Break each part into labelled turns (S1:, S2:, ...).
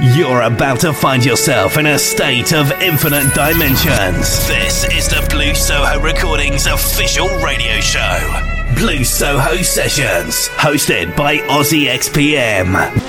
S1: You're about to find yourself in a state of infinite dimensions. This is the Blue Soho Recordings official radio show. Blue Soho Sessions, hosted by Aussie XPM.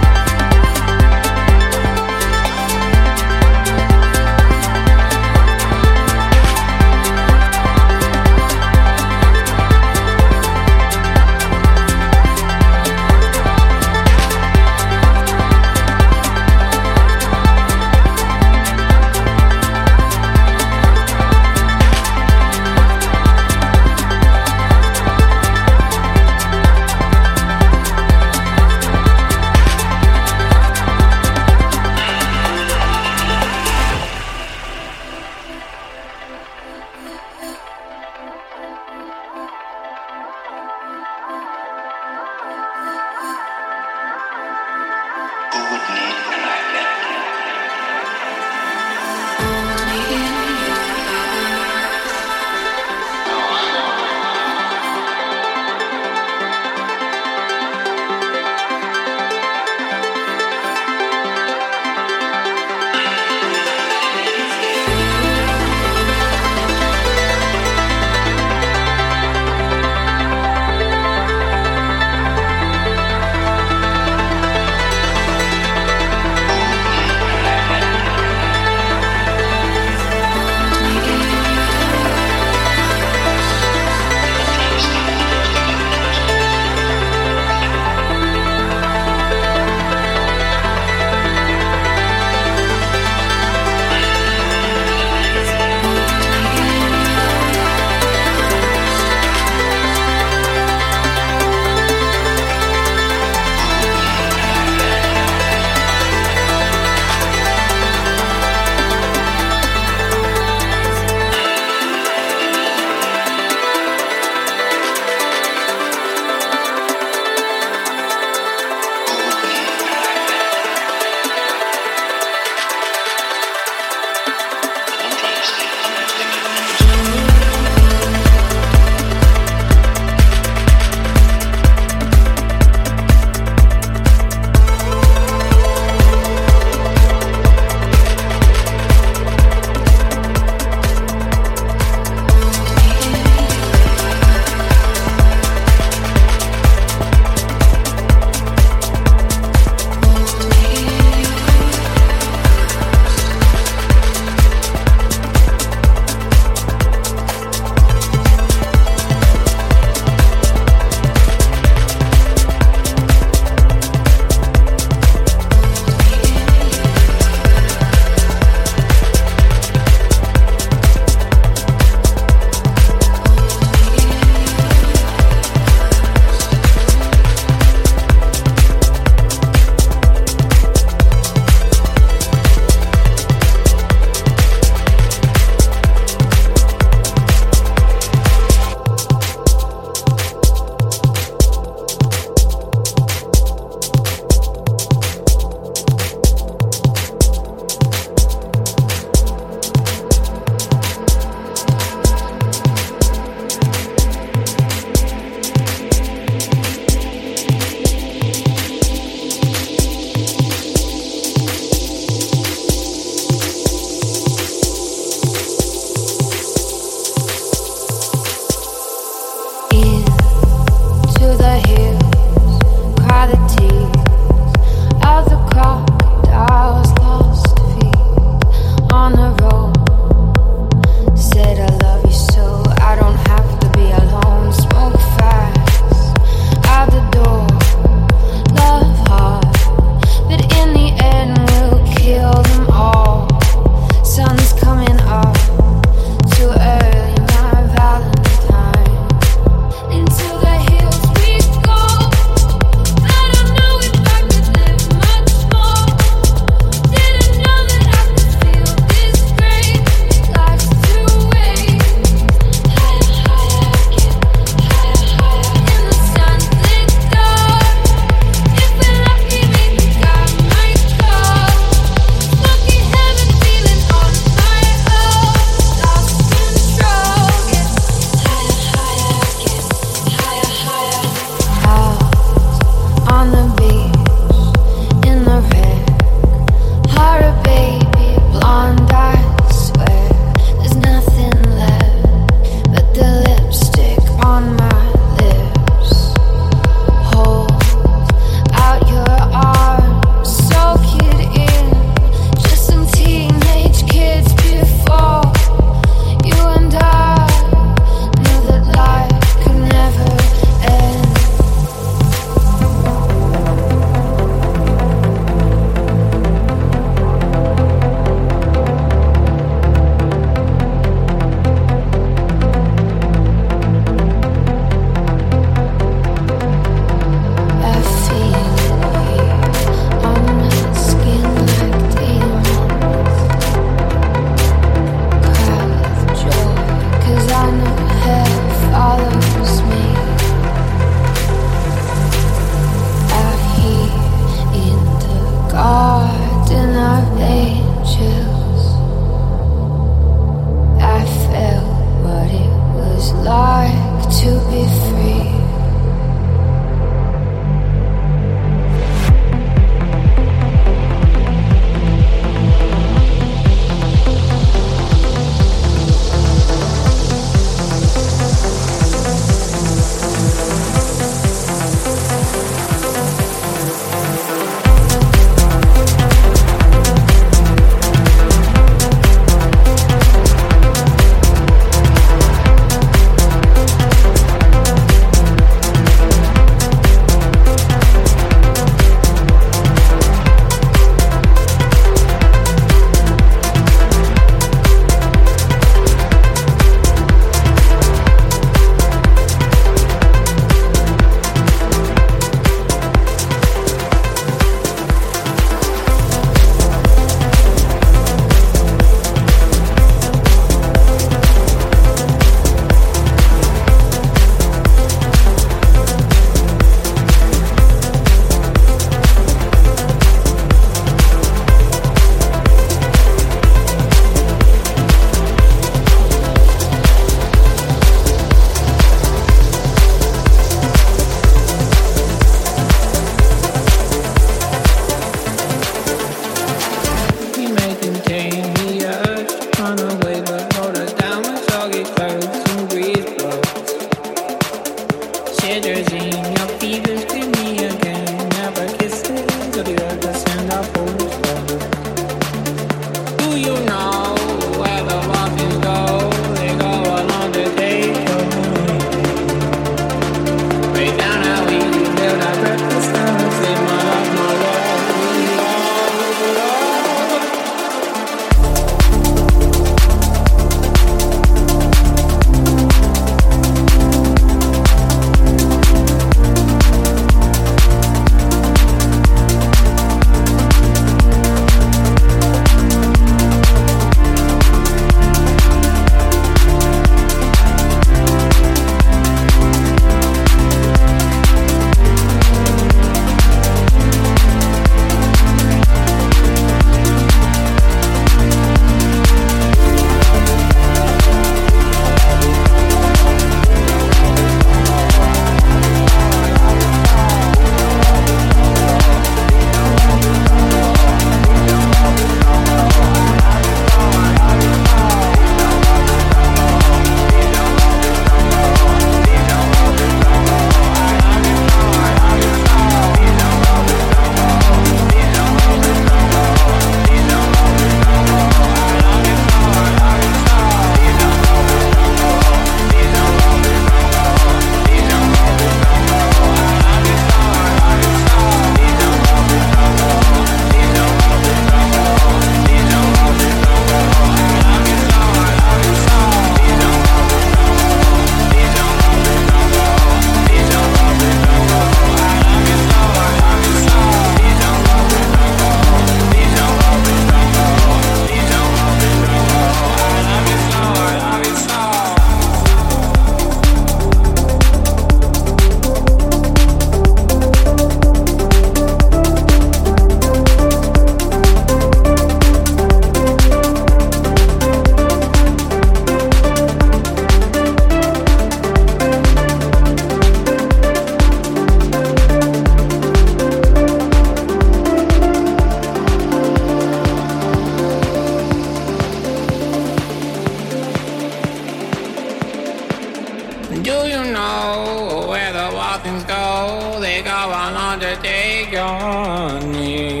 S2: Dawning.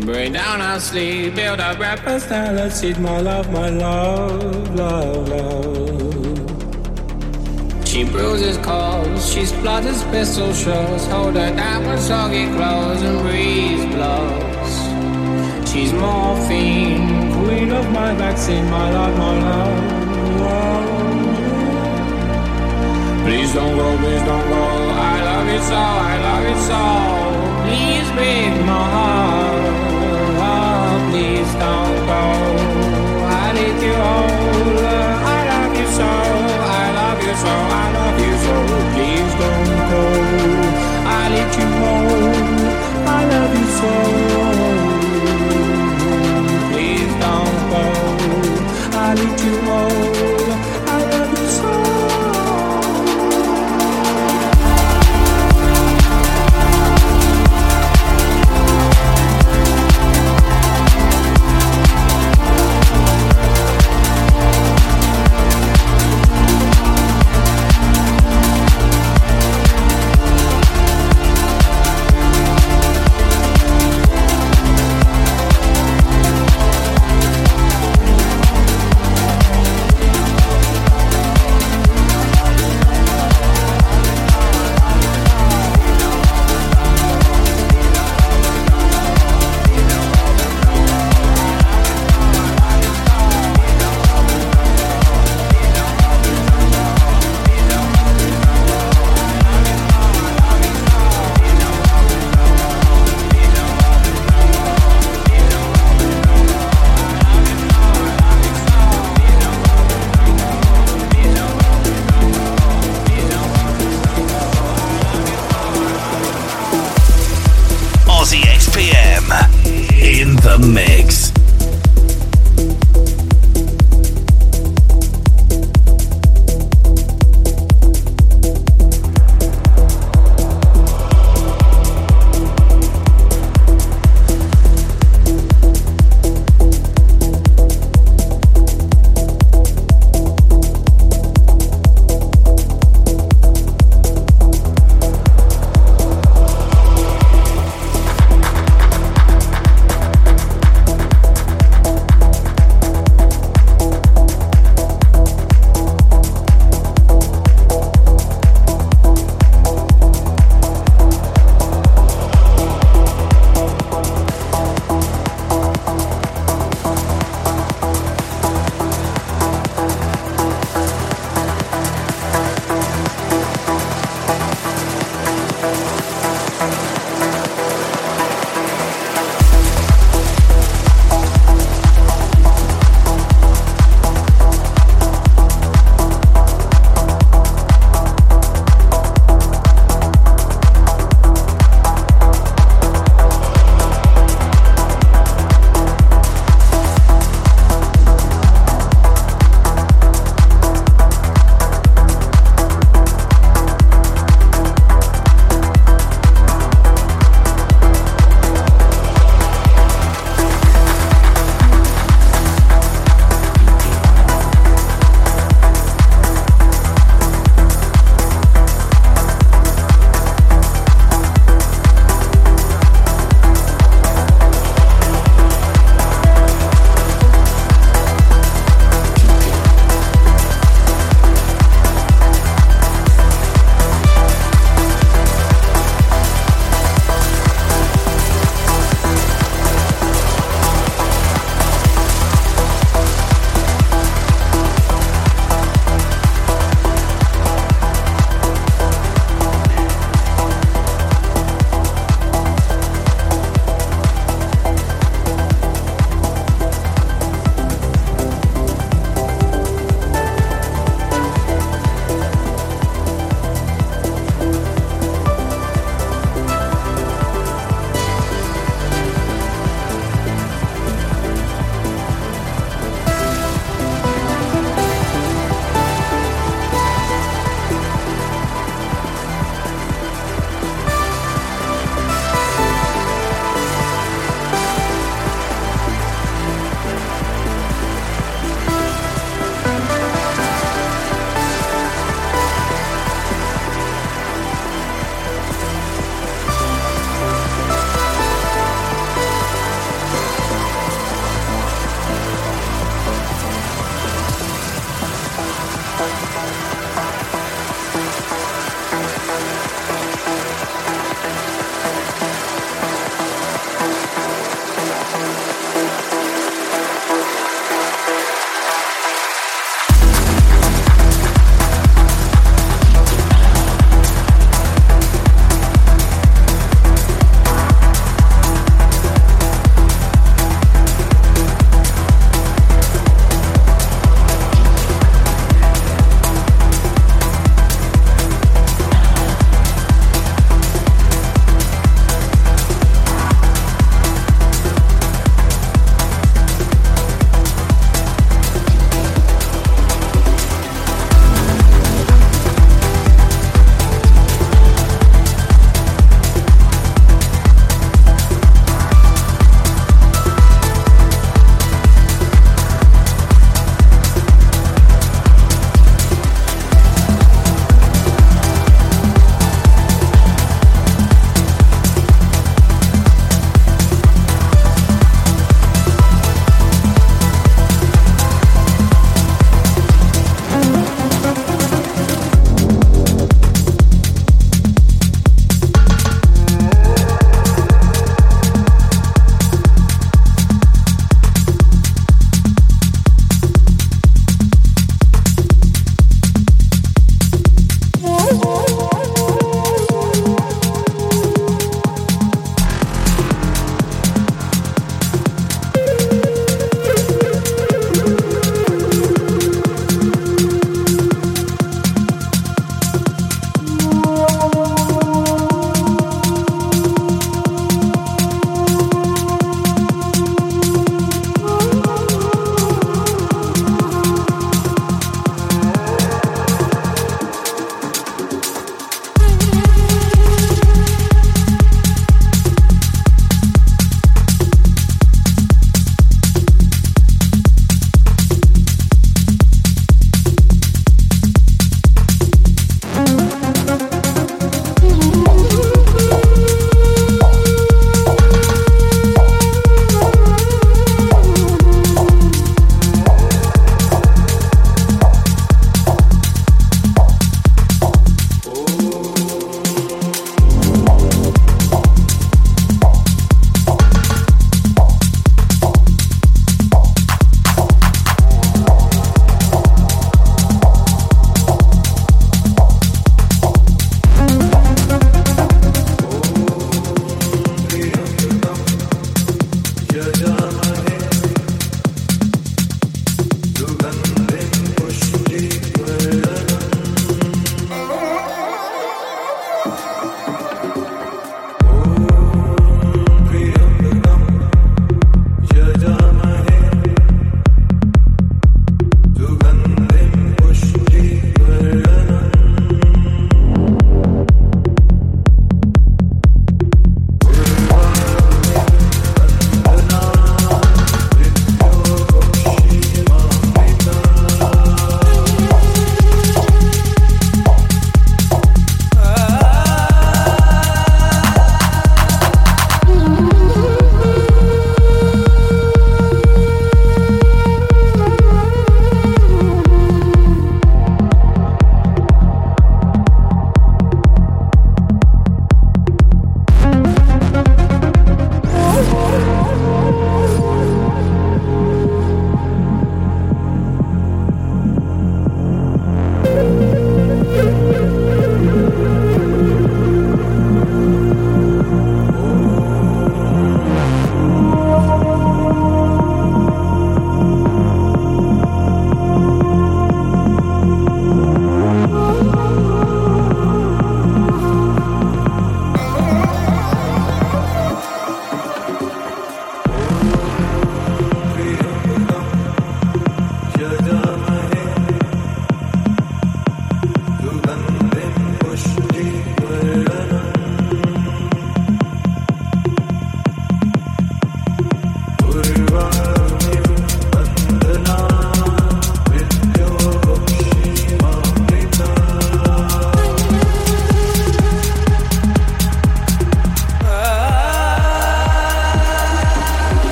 S2: Break down our sleep, build up breakfast, and let's eat my love, my love, love, love. She bruises calls, she splutters pistol shots. Hold her down with soggy clothes and breeze blows. She's morphine, queen of my vaccine, my love, my love, love. Please don't go, please don't go. I love you so, I love you so. Please break my heart. Please don't go. I need you all. I love you so, I love you so, I love you so. Please don't go. I need you all. I love you so. Please don't go. I need you all.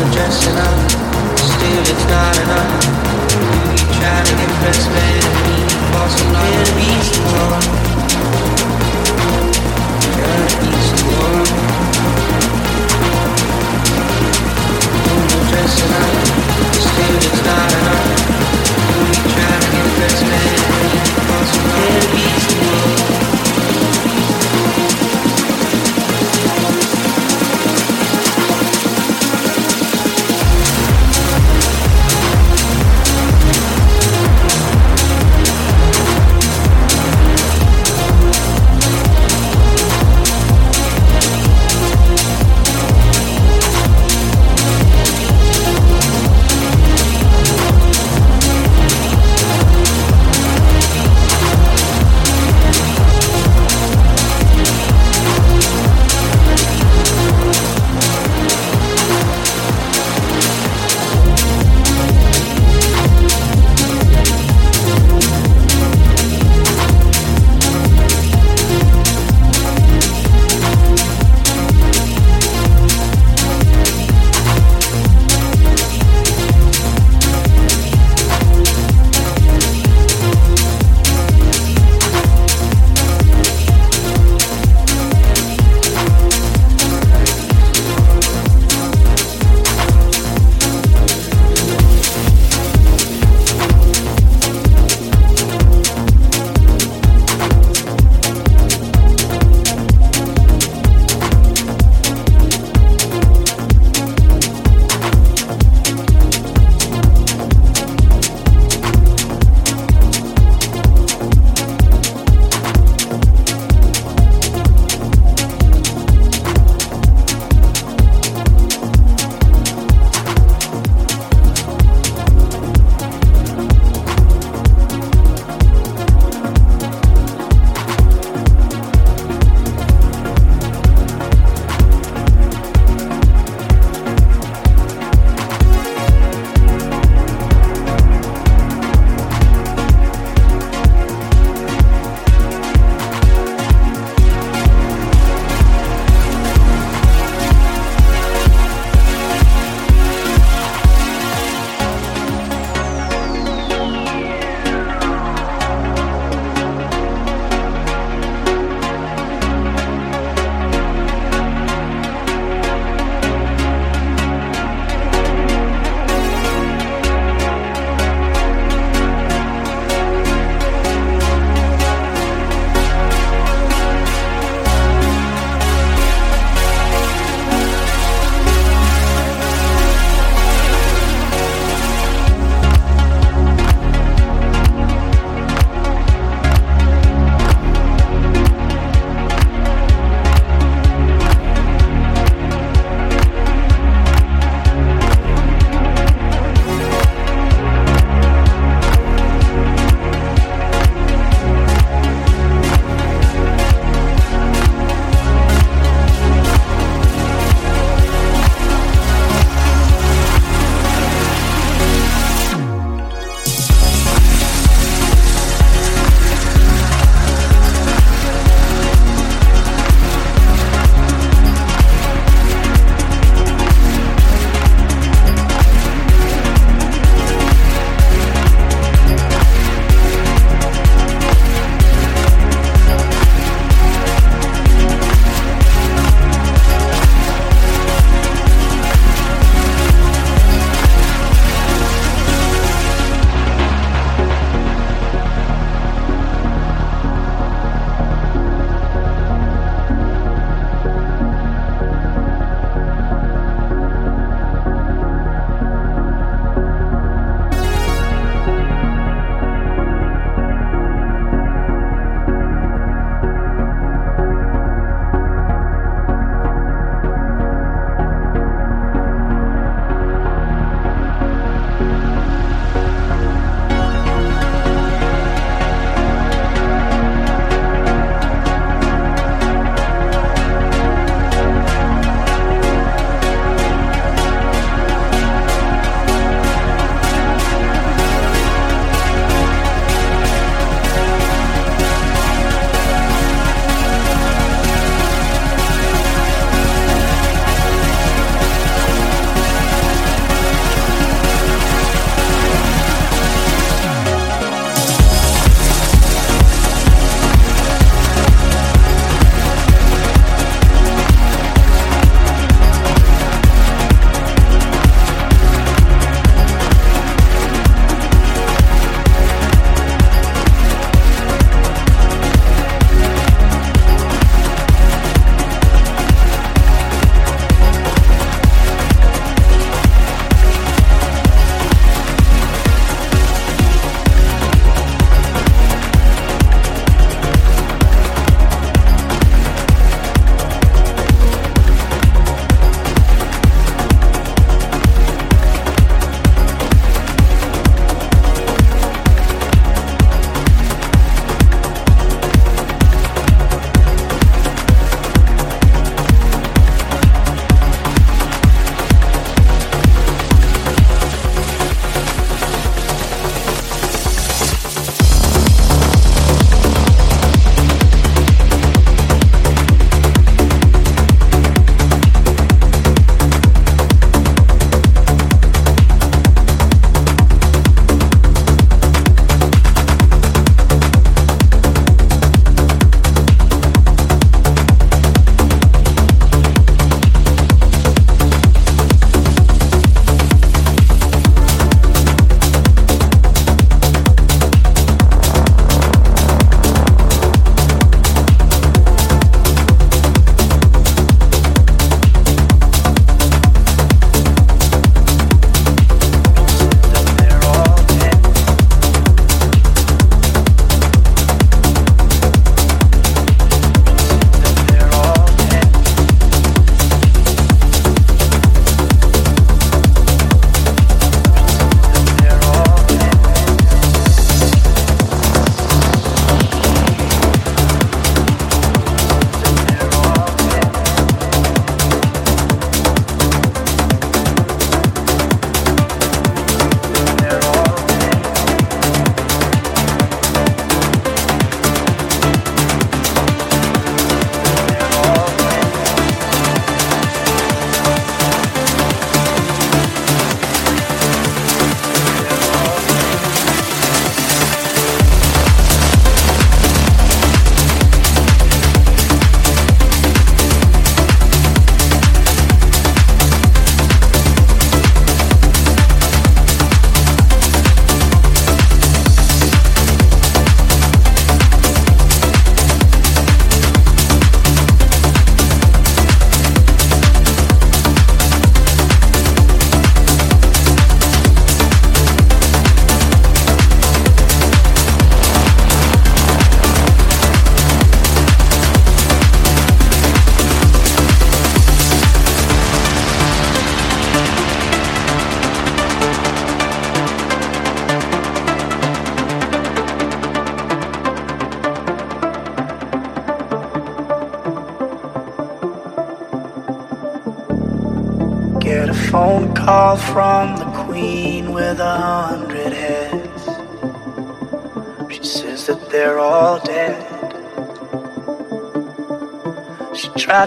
S2: you're dressing up, still
S1: it's not enough. You keep
S3: trying to impress men You're dressing up, still it's not enough. You keep trying to impress men.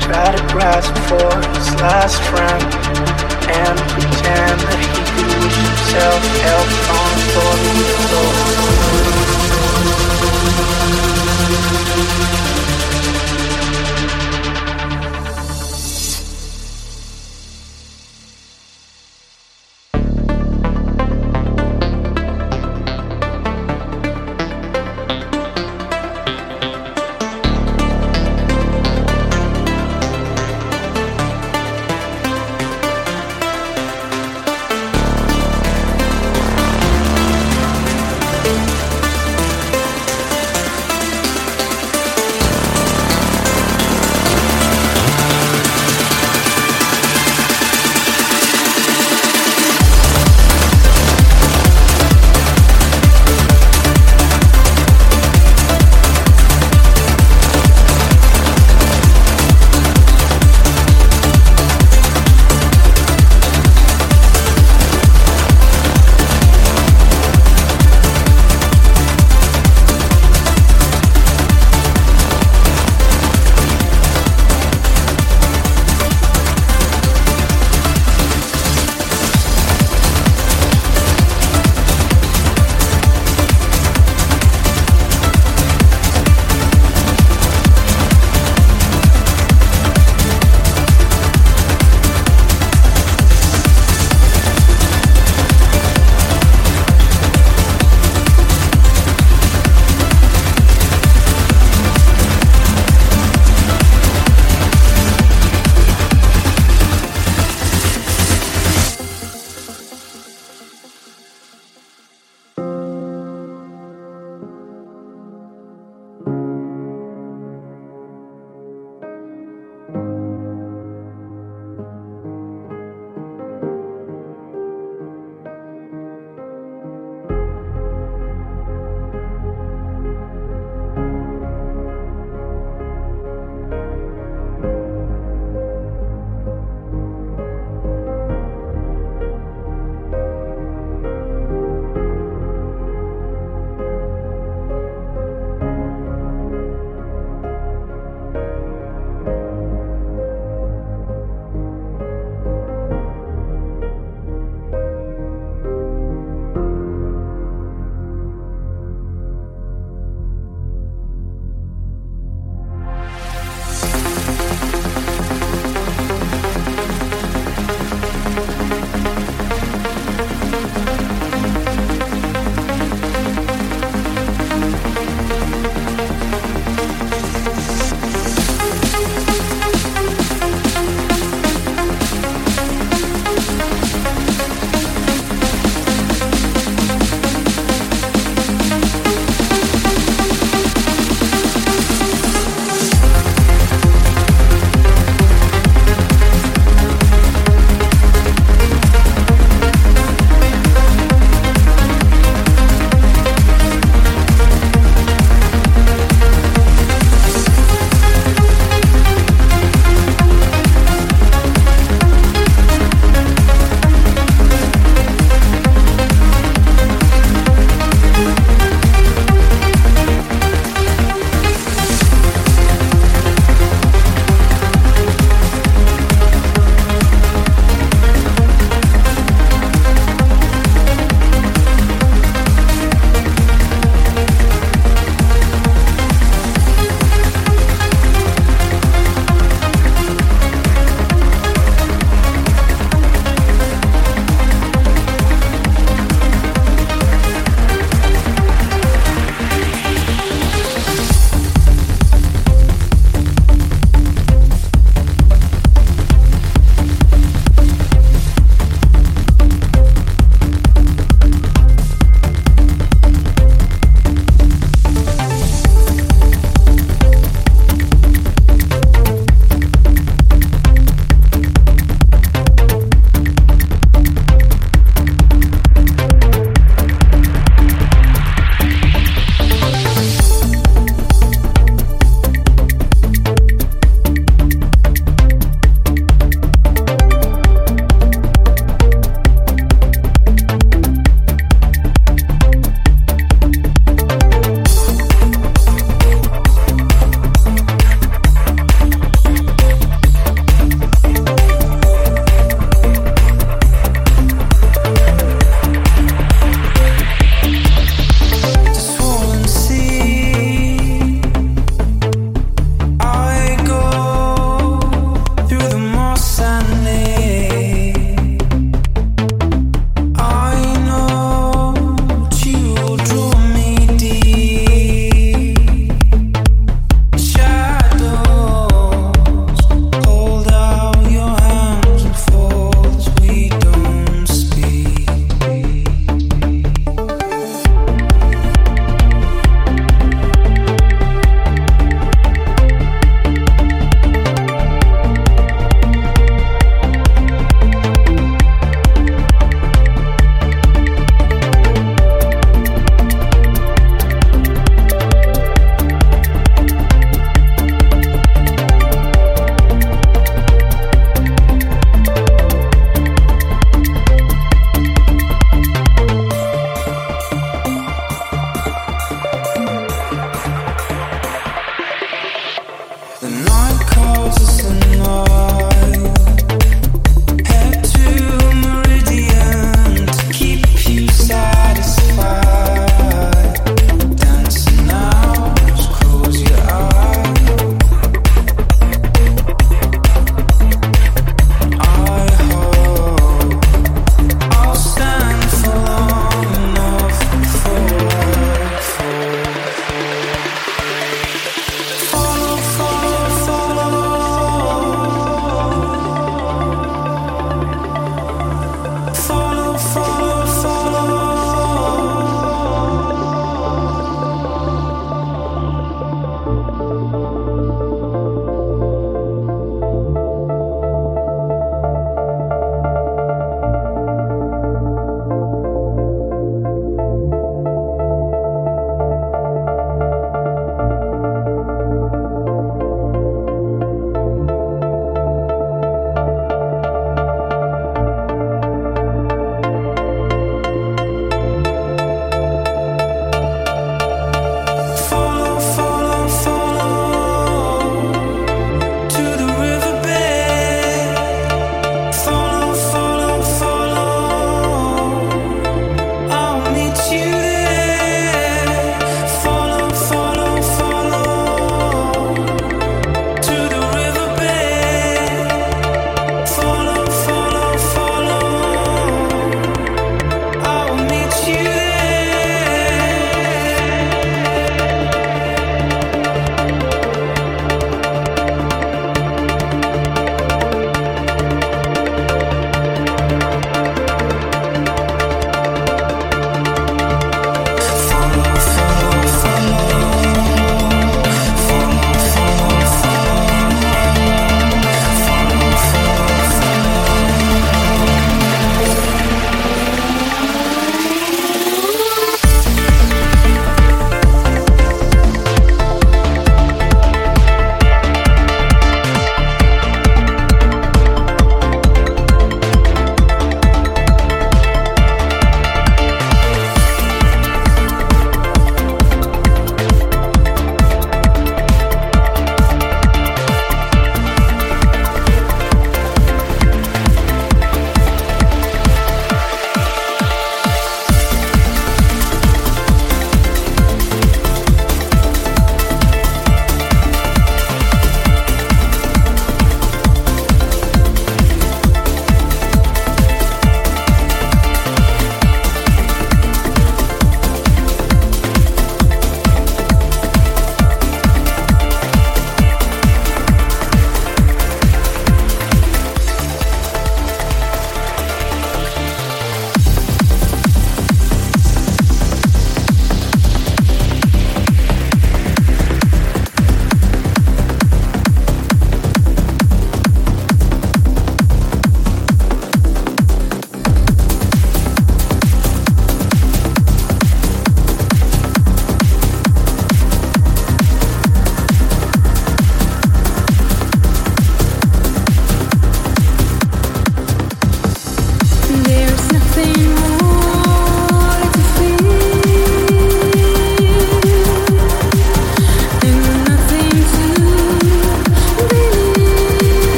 S3: Tried to grasp for his last friend and pretend that he could wish himself health on for the